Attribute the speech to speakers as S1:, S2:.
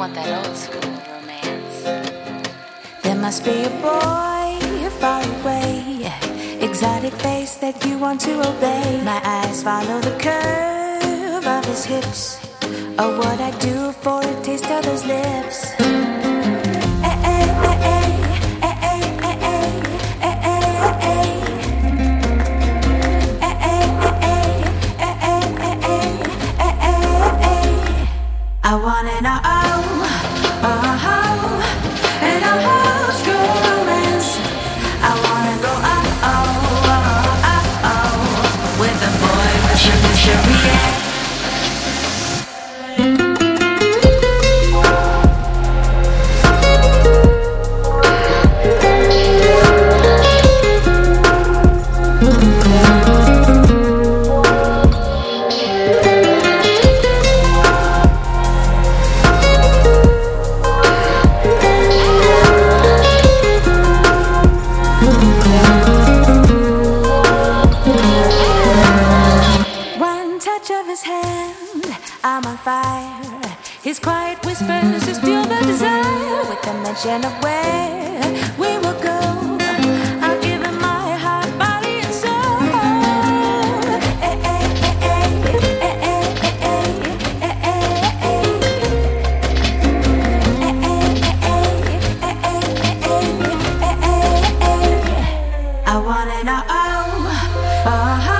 S1: want that old school romance.
S2: There must be a boy far away, exotic face that you want to obey. My eyes follow the curve of his hips. Oh, what I do for a taste of those lips. fire. His quiet whispers just fuel the desire. With the mention of where we will go, I my heart, body, and soul. I want it all. Oh, uh-huh.